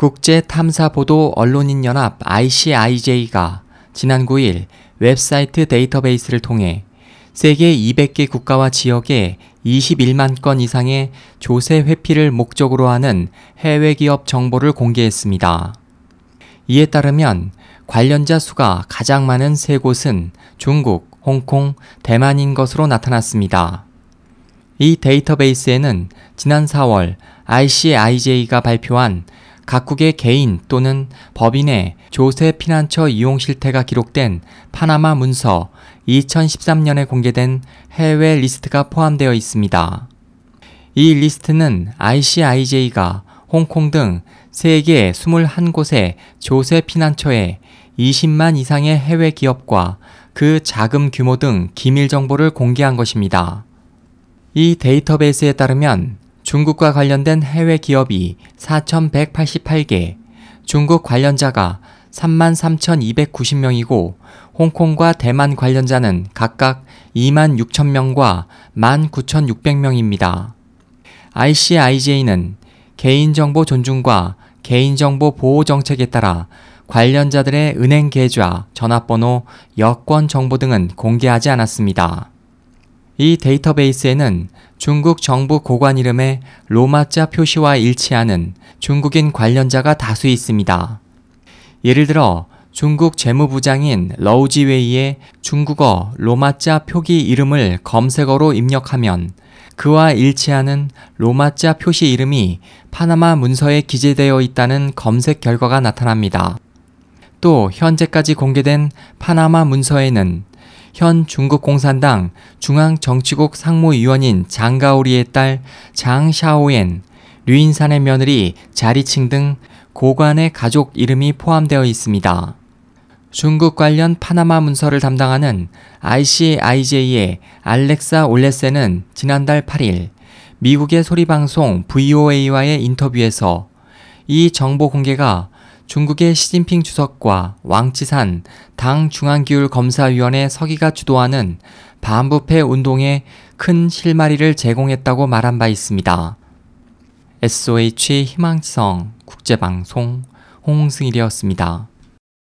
국제탐사보도 언론인연합 ICIJ가 지난 9일 웹사이트 데이터베이스를 통해 세계 200개 국가와 지역에 21만 건 이상의 조세 회피를 목적으로 하는 해외 기업 정보를 공개했습니다. 이에 따르면 관련자 수가 가장 많은 세 곳은 중국, 홍콩, 대만인 것으로 나타났습니다. 이 데이터베이스에는 지난 4월 ICIJ가 발표한 각국의 개인 또는 법인의 조세 피난처 이용 실태가 기록된 파나마 문서 2013년에 공개된 해외 리스트가 포함되어 있습니다. 이 리스트는 ICIJ가 홍콩 등 세계 21곳의 조세 피난처에 20만 이상의 해외 기업과 그 자금 규모 등 기밀 정보를 공개한 것입니다. 이 데이터베이스에 따르면 중국과 관련된 해외 기업이 4,188개, 중국 관련자가 33,290명이고 홍콩과 대만 관련자는 각각 26,000명과 19,600명입니다. ICIJ는 개인정보 존중과 개인정보 보호 정책에 따라 관련자들의 은행 계좌, 전화번호, 여권 정보 등은 공개하지 않았습니다. 이 데이터베이스에는 중국 정부 고관 이름의 로마자 표시와 일치하는 중국인 관련자가 다수 있습니다. 예를 들어 중국 재무부장인 러우지웨이의 중국어 로마자 표기 이름을 검색어로 입력하면 그와 일치하는 로마자 표시 이름이 파나마 문서에 기재되어 있다는 검색 결과가 나타납니다. 또 현재까지 공개된 파나마 문서에는 현 중국 공산당 중앙정치국 상무위원인 장가오리의 딸 장샤오엔, 류인산의 며느리 자리칭 등 고관의 가족 이름이 포함되어 있습니다. 중국 관련 파나마 문서를 담당하는 ICIJ의 알렉사 올레세는 지난달 8일 미국의 소리방송 VOA와의 인터뷰에서 이 정보 공개가 중국의 시진핑 주석과 왕치산 당 중앙기율검사위원회 서기가 주도하는 반부패 운동에 큰 실마리를 제공했다고 말한 바 있습니다. SOH 희망지성 국제방송 홍승일이었습니다.